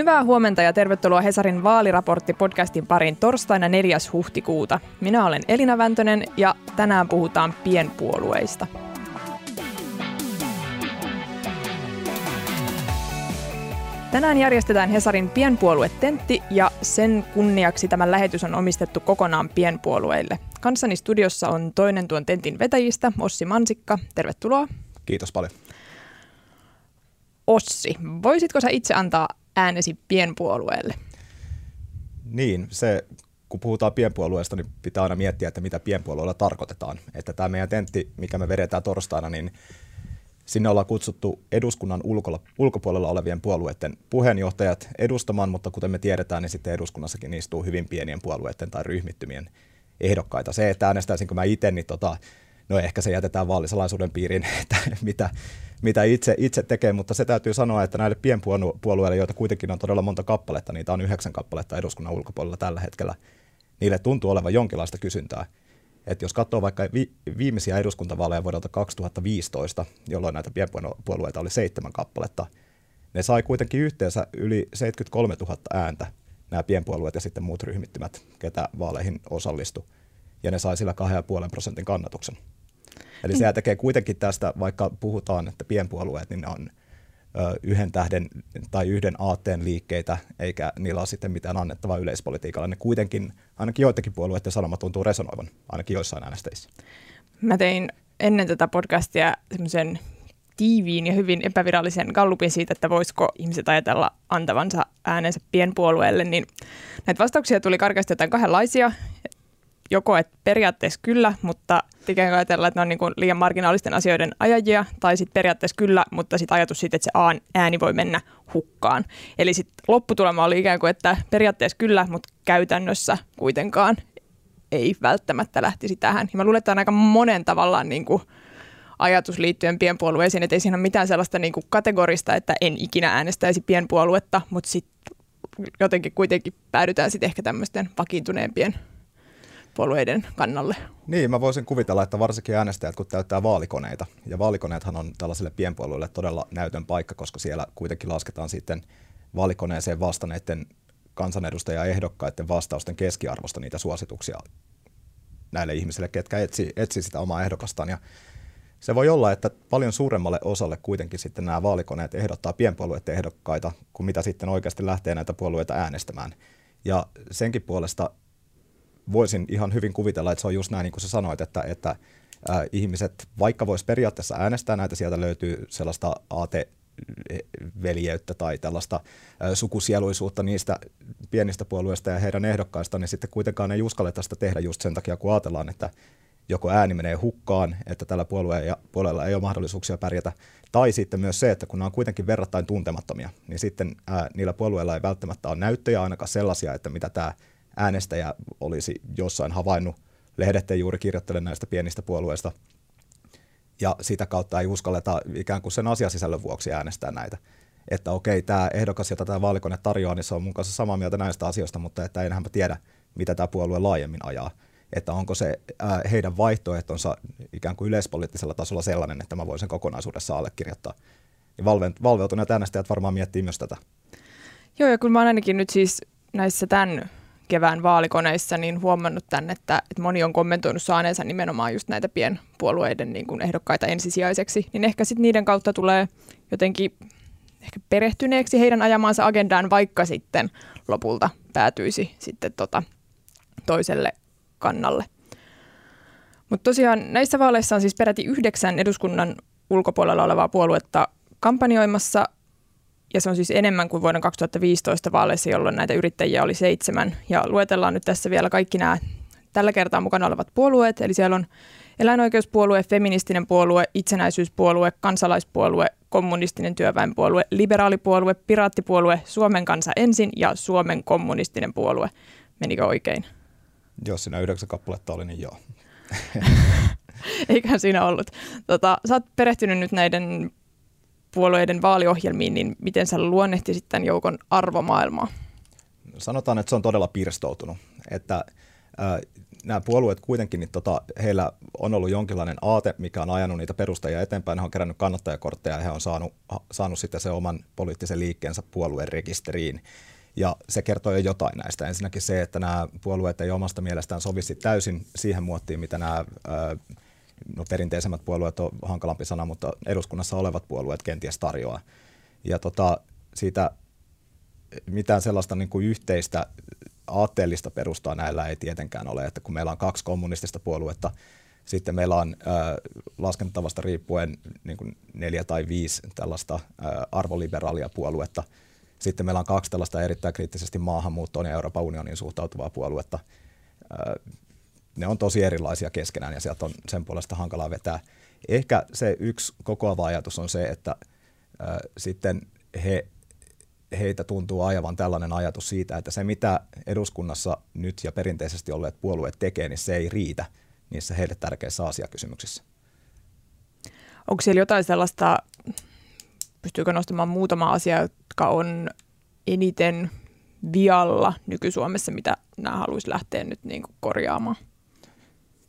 Hyvää huomenta ja tervetuloa Hesarin vaaliraportti-podcastin pariin torstaina 4. huhtikuuta. Minä olen Elina Väntönen ja tänään puhutaan pienpuolueista. Tänään järjestetään Hesarin pienpuoluetentti ja sen kunniaksi tämä lähetys on omistettu kokonaan pienpuolueille. Kanssani studiossa on toinen tuon tentin vetäjistä, Ossi Mansikka. Tervetuloa. Kiitos paljon. Ossi, voisitko sä itse antaa äänesi pienpuolueelle? Niin, se kun puhutaan pienpuolueesta, niin pitää aina miettiä, että mitä pienpuolueella tarkoitetaan. Että tämä meidän tentti, mikä me vedetään torstaina, niin sinne ollaan kutsuttu eduskunnan ulkopuolella olevien puolueiden puheenjohtajat edustamaan, mutta kuten me tiedetään, niin sitten eduskunnassakin istuu hyvin pienien puolueiden tai ryhmittymien ehdokkaita. Se, että äänestäisinkö mä itse, niin tota, no ehkä se jätetään vaalisalaisuuden piiriin, että mitä, mitä itse, itse tekee, mutta se täytyy sanoa, että näille pienpuolueille, joita kuitenkin on todella monta kappaletta, niitä on yhdeksän kappaletta eduskunnan ulkopuolella tällä hetkellä, niille tuntuu olevan jonkinlaista kysyntää. Et jos katsoo vaikka vi- viimeisiä eduskuntavaaleja vuodelta 2015, jolloin näitä pienpuolueita oli seitsemän kappaletta, ne sai kuitenkin yhteensä yli 73 000 ääntä, nämä pienpuolueet ja sitten muut ryhmittymät, ketä vaaleihin osallistui. Ja ne sai sillä 2,5 prosentin kannatuksen. Eli se tekee kuitenkin tästä, vaikka puhutaan, että pienpuolueet, niin on ö, yhden tähden tai yhden aatteen liikkeitä, eikä niillä ole sitten mitään annettavaa yleispolitiikalla. Ne kuitenkin, ainakin joitakin puolueiden sanoma tuntuu resonoivan, ainakin joissain äänestäjissä. Mä tein ennen tätä podcastia semmoisen tiiviin ja hyvin epävirallisen gallupin siitä, että voisiko ihmiset ajatella antavansa äänensä pienpuolueelle, niin näitä vastauksia tuli karkeasti jotain kahdenlaisia joko että periaatteessa kyllä, mutta ikään kuin ajatella, että ne on niin kuin liian marginaalisten asioiden ajajia, tai sitten periaatteessa kyllä, mutta sitten ajatus siitä, että se ääni voi mennä hukkaan. Eli sitten lopputulema oli ikään kuin, että periaatteessa kyllä, mutta käytännössä kuitenkaan ei välttämättä lähtisi tähän. Ja mä luulen, että on aika monen tavallaan niin kuin ajatus liittyen pienpuolueisiin, että ei siinä ole mitään sellaista niin kuin kategorista, että en ikinä äänestäisi pienpuoluetta, mutta sitten jotenkin kuitenkin päädytään sitten ehkä tämmöisten vakiintuneempien puolueiden kannalle. Niin, mä voisin kuvitella, että varsinkin äänestäjät, kun täyttää vaalikoneita, ja vaalikoneethan on tällaisille pienpuolueille todella näytön paikka, koska siellä kuitenkin lasketaan sitten vaalikoneeseen vastanneiden kansanedustajaehdokkaiden vastausten keskiarvosta niitä suosituksia näille ihmisille, ketkä etsii, etsii sitä omaa ehdokastaan. Ja se voi olla, että paljon suuremmalle osalle kuitenkin sitten nämä vaalikoneet ehdottaa pienpuolueiden ehdokkaita, kuin mitä sitten oikeasti lähtee näitä puolueita äänestämään. Ja senkin puolesta voisin ihan hyvin kuvitella, että se on just näin niin kuin sä sanoit, että, että äh, ihmiset, vaikka vois periaatteessa äänestää näitä, sieltä löytyy sellaista aate veljeyttä tai tällaista sukusieluisuutta niistä pienistä puolueista ja heidän ehdokkaista, niin sitten kuitenkaan ei uskalleta sitä tehdä just sen takia, kun ajatellaan, että joko ääni menee hukkaan, että tällä puolueella ei ole mahdollisuuksia pärjätä, tai sitten myös se, että kun nämä on kuitenkin verrattain tuntemattomia, niin sitten ää, niillä puolueilla ei välttämättä ole näyttöjä ainakaan sellaisia, että mitä tämä äänestäjä olisi jossain havainnut. Lehdet ei juuri kirjoittele näistä pienistä puolueista. Ja sitä kautta ei uskalleta ikään kuin sen asiasisällön vuoksi äänestää näitä. Että okei, tämä ehdokas, jota tämä vaalikone tarjoaa, niin se on mun kanssa samaa mieltä näistä asioista, mutta että enhän mä tiedä, mitä tämä puolue laajemmin ajaa. Että onko se ää, heidän vaihtoehtonsa ikään kuin yleispoliittisella tasolla sellainen, että mä voin sen kokonaisuudessa allekirjoittaa. Ja valveutuneet äänestäjät varmaan miettii myös tätä. Joo, ja kyllä mä oon ainakin nyt siis näissä tämän kevään vaalikoneissa niin huomannut tämän, että, että moni on kommentoinut saaneensa nimenomaan just näitä pienpuolueiden niin kuin ehdokkaita ensisijaiseksi, niin ehkä sitten niiden kautta tulee jotenkin ehkä perehtyneeksi heidän ajamaansa agendaan, vaikka sitten lopulta päätyisi sitten tota toiselle kannalle. Mutta tosiaan näissä vaaleissa on siis peräti yhdeksän eduskunnan ulkopuolella olevaa puoluetta kampanjoimassa ja se on siis enemmän kuin vuoden 2015 vaaleissa, jolloin näitä yrittäjiä oli seitsemän. Ja luetellaan nyt tässä vielä kaikki nämä tällä kertaa mukana olevat puolueet. Eli siellä on eläinoikeuspuolue, feministinen puolue, itsenäisyyspuolue, kansalaispuolue, kommunistinen työväenpuolue, liberaalipuolue, piraattipuolue, Suomen kansa ensin ja Suomen kommunistinen puolue. Menikö oikein? Jos siinä yhdeksän kappaletta oli, niin joo. Eiköhän siinä ollut. Tota, sä oot perehtynyt nyt näiden puolueiden vaaliohjelmiin, niin miten sä luonnehtisit tämän joukon arvomaailmaa? Sanotaan, että se on todella pirstoutunut. Että nämä puolueet kuitenkin, niin tota, heillä on ollut jonkinlainen aate, mikä on ajanut niitä perustajia eteenpäin. He on kerännyt kannattajakortteja ja he on saanut, saanut sitten se oman poliittisen liikkeensä puolueen rekisteriin. Ja se kertoo jo jotain näistä. Ensinnäkin se, että nämä puolueet ei omasta mielestään sovisi täysin siihen muottiin, mitä nämä no perinteisemmät puolueet on hankalampi sana, mutta eduskunnassa olevat puolueet kenties tarjoaa. Ja tota, siitä mitään sellaista niin kuin yhteistä aatteellista perustaa näillä ei tietenkään ole, että kun meillä on kaksi kommunistista puoluetta, sitten meillä on äh, laskentatavasta riippuen niin kuin neljä tai viisi tällaista äh, arvoliberaalia puoluetta. Sitten meillä on kaksi tällaista erittäin kriittisesti maahanmuuttoon ja Euroopan unionin suhtautuvaa puoluetta. Äh, ne on tosi erilaisia keskenään ja sieltä on sen puolesta hankalaa vetää. Ehkä se yksi kokoava ajatus on se, että äh, sitten he heitä tuntuu ajavan tällainen ajatus siitä, että se mitä eduskunnassa nyt ja perinteisesti olleet puolueet tekee, niin se ei riitä niissä heille tärkeissä asiakysymyksissä. Onko siellä jotain sellaista, pystyykö nostamaan muutama asia, jotka on eniten vialla nyky-Suomessa, mitä nämä haluaisi lähteä nyt niin kuin korjaamaan?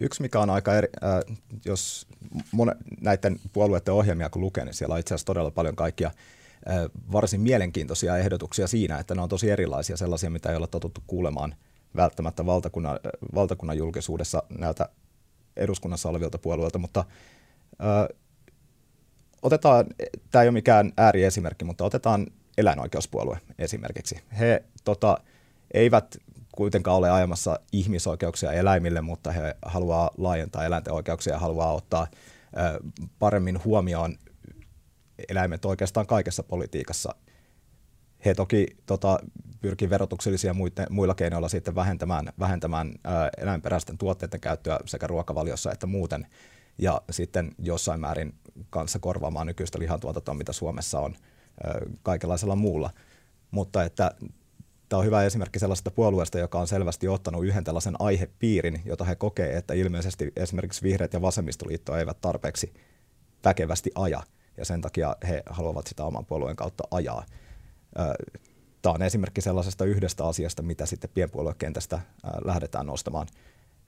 Yksi, mikä on aika eri, äh, jos monen, näiden puolueiden ohjelmia kun lukee, niin siellä on itse asiassa todella paljon kaikkia varsin mielenkiintoisia ehdotuksia siinä, että ne on tosi erilaisia, sellaisia, mitä ei ole totuttu kuulemaan välttämättä valtakunnan, valtakunnan julkisuudessa näiltä eduskunnassa olevilta puolueilta, mutta ö, otetaan, tämä ei ole mikään ääriesimerkki, mutta otetaan eläinoikeuspuolue esimerkiksi. He tota, eivät kuitenkaan ole ajamassa ihmisoikeuksia eläimille, mutta he haluaa laajentaa eläinten oikeuksia ja haluaa ottaa paremmin huomioon eläimet oikeastaan kaikessa politiikassa. He toki tota, pyrkii verotuksellisia muiden, muilla keinoilla sitten vähentämään, vähentämään ää, eläinperäisten tuotteiden käyttöä sekä ruokavaliossa että muuten, ja sitten jossain määrin kanssa korvaamaan nykyistä lihantuotantoa, mitä Suomessa on kaikenlaisella muulla. Mutta että tämä on hyvä esimerkki sellaisesta puolueesta, joka on selvästi ottanut yhden tällaisen aihepiirin, jota he kokee, että ilmeisesti esimerkiksi vihreät ja vasemmistoliitto eivät tarpeeksi väkevästi aja – ja sen takia he haluavat sitä oman puolueen kautta ajaa. Tämä on esimerkki sellaisesta yhdestä asiasta, mitä sitten pienpuoluekentästä lähdetään nostamaan.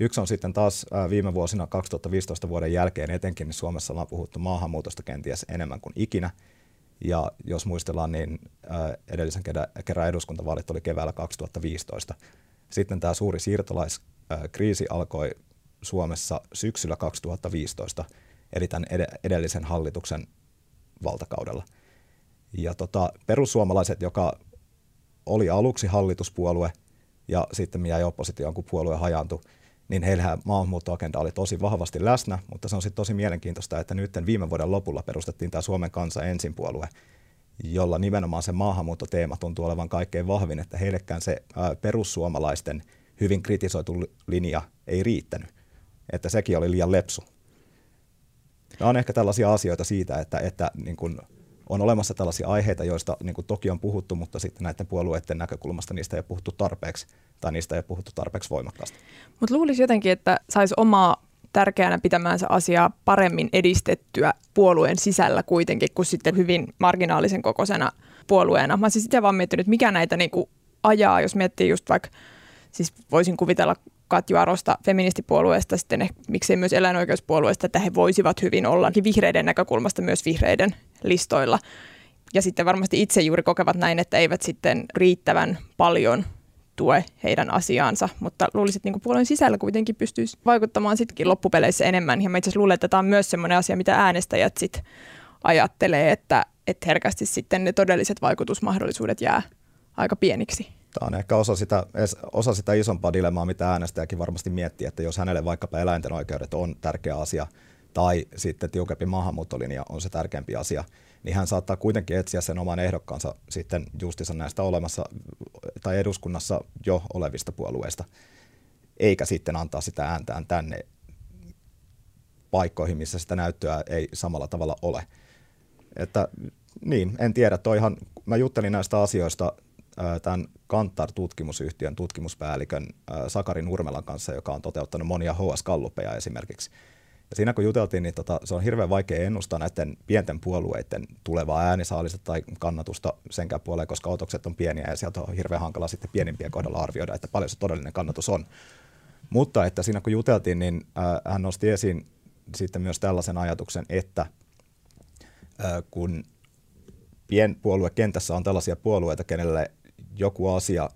Yksi on sitten taas viime vuosina 2015 vuoden jälkeen etenkin, Suomessa ollaan puhuttu maahanmuutosta kenties enemmän kuin ikinä. Ja jos muistellaan, niin edellisen kerran eduskuntavaalit oli keväällä 2015. Sitten tämä suuri siirtolaiskriisi alkoi Suomessa syksyllä 2015, eli tämän edellisen hallituksen valtakaudella. Ja tota, perussuomalaiset, joka oli aluksi hallituspuolue ja sitten jäi oppositioon, kun puolue hajaantui, niin heillähän maahanmuuttoagenda oli tosi vahvasti läsnä, mutta se on sitten tosi mielenkiintoista, että nyt viime vuoden lopulla perustettiin tämä Suomen kansa ensin puolue, jolla nimenomaan se maahanmuuttoteema tuntuu olevan kaikkein vahvin, että heillekään se ää, perussuomalaisten hyvin kritisoitu linja ei riittänyt, että sekin oli liian lepsu. Nämä on ehkä tällaisia asioita siitä, että, että niin kuin on olemassa tällaisia aiheita, joista niin kuin toki on puhuttu, mutta sitten näiden puolueiden näkökulmasta niistä ei ole puhuttu tarpeeksi tai niistä ei ole puhuttu tarpeeksi voimakkaasti. Mutta luulisi jotenkin, että saisi omaa tärkeänä pitämäänsä asiaa paremmin edistettyä puolueen sisällä kuitenkin, kuin sitten hyvin marginaalisen kokoisena puolueena. Mä siis itse vaan miettinyt, mikä näitä niinku ajaa, jos miettii just vaikka, siis voisin kuvitella Katju Arosta feministipuolueesta, sitten ehkä, miksei myös eläinoikeuspuolueesta, että he voisivat hyvin olla vihreiden näkökulmasta myös vihreiden listoilla. Ja sitten varmasti itse juuri kokevat näin, että eivät sitten riittävän paljon tue heidän asiaansa, mutta luulisin, että niin puolueen sisällä kuitenkin pystyisi vaikuttamaan sittenkin loppupeleissä enemmän. Ja mä itse luulen, että tämä on myös sellainen asia, mitä äänestäjät sitten ajattelee, että, että herkästi sitten ne todelliset vaikutusmahdollisuudet jää aika pieniksi. Tämä on ehkä osa sitä, osa sitä isompaa dilemmaa, mitä äänestäjäkin varmasti miettii, että jos hänelle vaikkapa eläinten oikeudet on tärkeä asia, tai sitten tiukempi maahanmuuttolinja on se tärkeämpi asia, niin hän saattaa kuitenkin etsiä sen oman ehdokkaansa sitten justissa näistä olemassa tai eduskunnassa jo olevista puolueista, eikä sitten antaa sitä ääntään tänne paikkoihin, missä sitä näyttöä ei samalla tavalla ole. Että niin, en tiedä. Toihan, mä juttelin näistä asioista tämän Kantar-tutkimusyhtiön tutkimuspäällikön Sakari Nurmelan kanssa, joka on toteuttanut monia HS-kallupeja esimerkiksi. Ja siinä kun juteltiin, niin tota, se on hirveän vaikea ennustaa näiden pienten puolueiden tulevaa äänisaalista tai kannatusta senkään puoleen, koska otokset on pieniä ja sieltä on hirveän hankala sitten pienimpien kohdalla arvioida, että paljon se todellinen kannatus on. Mutta että siinä kun juteltiin, niin äh, hän nosti esiin sitten myös tällaisen ajatuksen, että äh, kun pienpuoluekentässä on tällaisia puolueita, kenelle joku asia,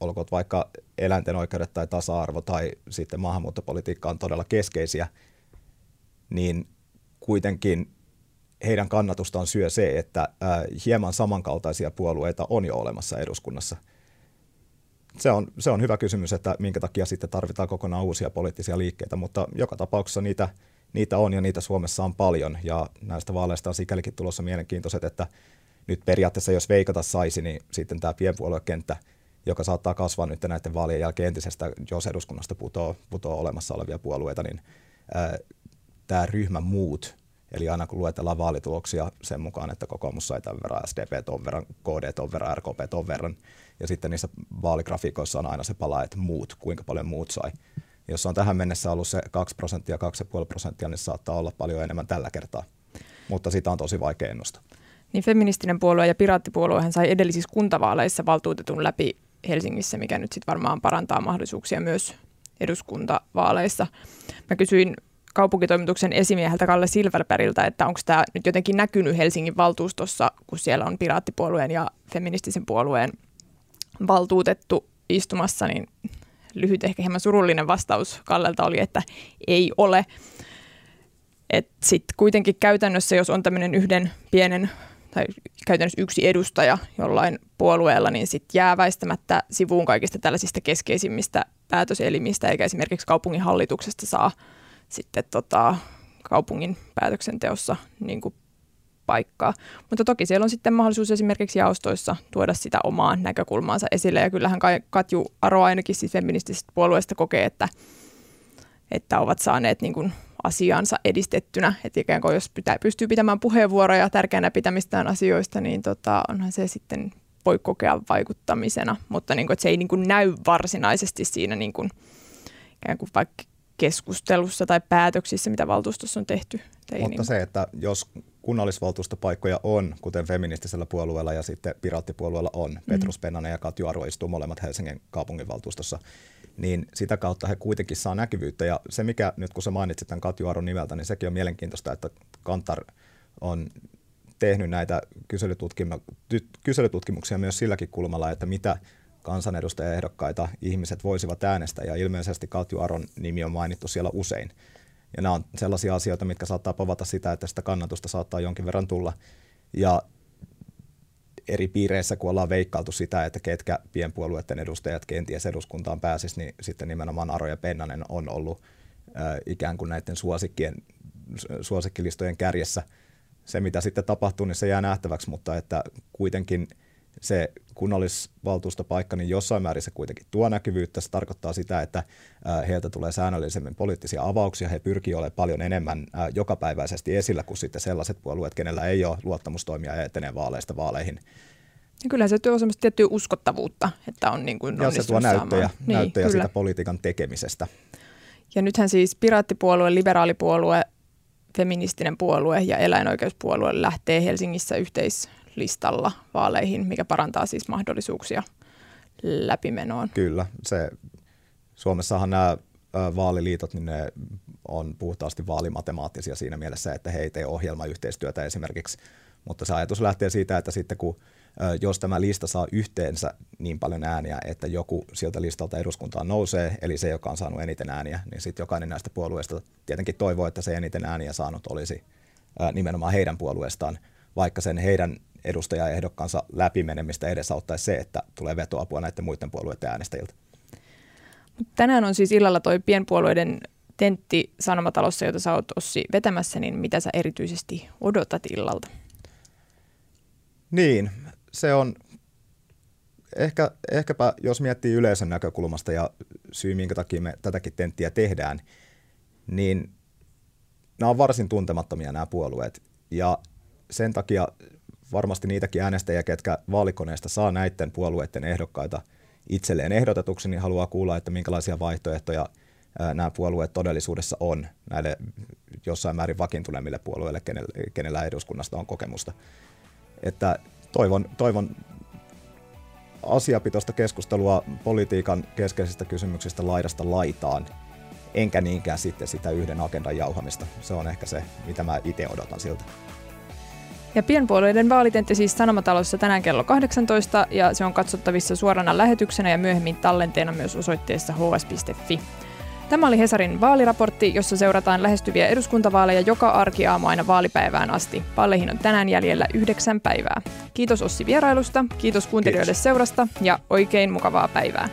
olkoon vaikka eläinten oikeudet tai tasa-arvo tai sitten maahanmuuttopolitiikka on todella keskeisiä, niin kuitenkin heidän kannatustaan syö se, että hieman samankaltaisia puolueita on jo olemassa eduskunnassa. Se on, se on hyvä kysymys, että minkä takia sitten tarvitaan kokonaan uusia poliittisia liikkeitä, mutta joka tapauksessa niitä, niitä on ja niitä Suomessa on paljon ja näistä vaaleista on sikälikin tulossa mielenkiintoiset, että nyt periaatteessa jos veikata saisi, niin sitten tämä pienpuoluekenttä, joka saattaa kasvaa nyt näiden vaalien jälkeen entisestä, jos eduskunnasta putoo, putoo olemassa olevia puolueita, niin ää, tämä ryhmä muut, eli aina kun luetellaan vaalituloksia sen mukaan, että kokoomus sai tämän verran, SDP ton verran, KD ton verran, RKP ton verran, ja sitten niissä vaaligrafiikoissa on aina se pala, että muut, kuinka paljon muut sai. Jos on tähän mennessä ollut se 2 prosenttia, 2,5 prosenttia, niin saattaa olla paljon enemmän tällä kertaa. Mutta sitä on tosi vaikea ennustaa. Niin feministinen puolue ja piraattipuoluehan sai edellisissä kuntavaaleissa valtuutetun läpi Helsingissä, mikä nyt sitten varmaan parantaa mahdollisuuksia myös eduskuntavaaleissa. Mä kysyin kaupunkitoimituksen esimieheltä Kalle Silverbergiltä, että onko tämä nyt jotenkin näkynyt Helsingin valtuustossa, kun siellä on piraattipuolueen ja feministisen puolueen valtuutettu istumassa, niin lyhyt ehkä hieman surullinen vastaus Kallelta oli, että ei ole. Sitten kuitenkin käytännössä, jos on tämmöinen yhden pienen tai käytännössä yksi edustaja jollain puolueella, niin sitten jää väistämättä sivuun kaikista tällaisista keskeisimmistä päätöselimistä, eikä esimerkiksi kaupungin hallituksesta saa sitten tota, kaupungin päätöksenteossa niin kuin paikkaa. Mutta toki siellä on sitten mahdollisuus esimerkiksi jaostoissa tuoda sitä omaa näkökulmaansa esille. Ja kyllähän Katju Aro ainakin siis feministisestä puolueesta kokee, että, että ovat saaneet niin kuin asiansa edistettynä. Että ikään kuin jos pitää, pystyy pitämään puheenvuoroja tärkeänä pitämistään asioista, niin tota, onhan se sitten voi kokea vaikuttamisena. Mutta niin kuin, että se ei niin kuin näy varsinaisesti siinä niin kuin, ikään kuin vaikka keskustelussa tai päätöksissä, mitä valtuustossa on tehty. Mutta niin se, että jos kunnallisvaltuustopaikkoja on, kuten feministisellä puolueella ja sitten piraattipuolueella on, mm. Petrus Pennanen ja Katju Aro istuu molemmat Helsingin kaupunginvaltuustossa, niin sitä kautta he kuitenkin saa näkyvyyttä. Ja se, mikä nyt kun sä mainitsit tämän Katju Aron nimeltä, niin sekin on mielenkiintoista, että Kantar on tehnyt näitä kyselytutkimuksia myös silläkin kulmalla, että mitä kansanedustajaehdokkaita ihmiset voisivat äänestää, ja ilmeisesti Katju Aron nimi on mainittu siellä usein. Ja nämä on sellaisia asioita, mitkä saattaa povata sitä, että sitä kannatusta saattaa jonkin verran tulla. Ja eri piireissä, kun ollaan veikkailtu sitä, että ketkä pienpuolueiden edustajat kenties eduskuntaan pääsisi, niin sitten nimenomaan Aro ja Pennanen on ollut äh, ikään kuin näiden suosikkien, suosikkilistojen kärjessä. Se, mitä sitten tapahtuu, niin se jää nähtäväksi, mutta että kuitenkin – se kunnallisvaltuustopaikka, niin jossain määrin se kuitenkin tuo näkyvyyttä. Se tarkoittaa sitä, että heiltä tulee säännöllisemmin poliittisia avauksia. He pyrkii olemaan paljon enemmän jokapäiväisesti esillä kuin sitten sellaiset puolueet, kenellä ei ole luottamustoimia ja etenee vaaleista vaaleihin. Ja kyllä se tuo semmoista tiettyä uskottavuutta, että on niin kuin Ja se tuo näyttöjä, niin, näyttöjä siitä politiikan tekemisestä. Ja nythän siis piraattipuolue, liberaalipuolue, feministinen puolue ja eläinoikeuspuolue lähtee Helsingissä yhteis listalla vaaleihin, mikä parantaa siis mahdollisuuksia läpimenoon. Kyllä, se Suomessahan nämä vaaliliitot, niin ne on puhtaasti vaalimatemaattisia siinä mielessä, että he ei tee ohjelmayhteistyötä esimerkiksi, mutta se ajatus lähtee siitä, että sitten kun jos tämä lista saa yhteensä niin paljon ääniä, että joku sieltä listalta eduskuntaan nousee, eli se, joka on saanut eniten ääniä, niin sitten jokainen näistä puolueista tietenkin toivoo, että se eniten ääniä saanut olisi nimenomaan heidän puolueestaan, vaikka sen heidän edustajaehdokkaansa läpimenemistä edesauttaisi se, että tulee vetoapua näiden muiden puolueiden äänestäjiltä. Tänään on siis illalla toi pienpuolueiden tentti Sanomatalossa, jota sä oot Ossi vetämässä, niin mitä sä erityisesti odotat illalta? Niin, se on ehkä, ehkäpä, jos miettii yleisön näkökulmasta ja syy, minkä takia me tätäkin tenttiä tehdään, niin nämä on varsin tuntemattomia nämä puolueet. Ja sen takia varmasti niitäkin äänestäjiä, ketkä vaalikoneesta saa näiden puolueiden ehdokkaita itselleen ehdotetuksi, niin haluaa kuulla, että minkälaisia vaihtoehtoja nämä puolueet todellisuudessa on näille jossain määrin vakiintuneemmille puolueille, kenellä, eduskunnasta on kokemusta. Että toivon, toivon asiapitoista keskustelua politiikan keskeisistä kysymyksistä laidasta laitaan, enkä niinkään sitten sitä yhden agendan jauhamista. Se on ehkä se, mitä mä itse odotan siltä. Ja pienpuolueiden vaalitentti siis Sanomatalossa tänään kello 18 ja se on katsottavissa suorana lähetyksenä ja myöhemmin tallenteena myös osoitteessa hs.fi. Tämä oli Hesarin vaaliraportti, jossa seurataan lähestyviä eduskuntavaaleja joka arkiaamu aina vaalipäivään asti. Palleihin on tänään jäljellä yhdeksän päivää. Kiitos Ossi vierailusta, kiitos kuuntelijoille kiitos. seurasta ja oikein mukavaa päivää.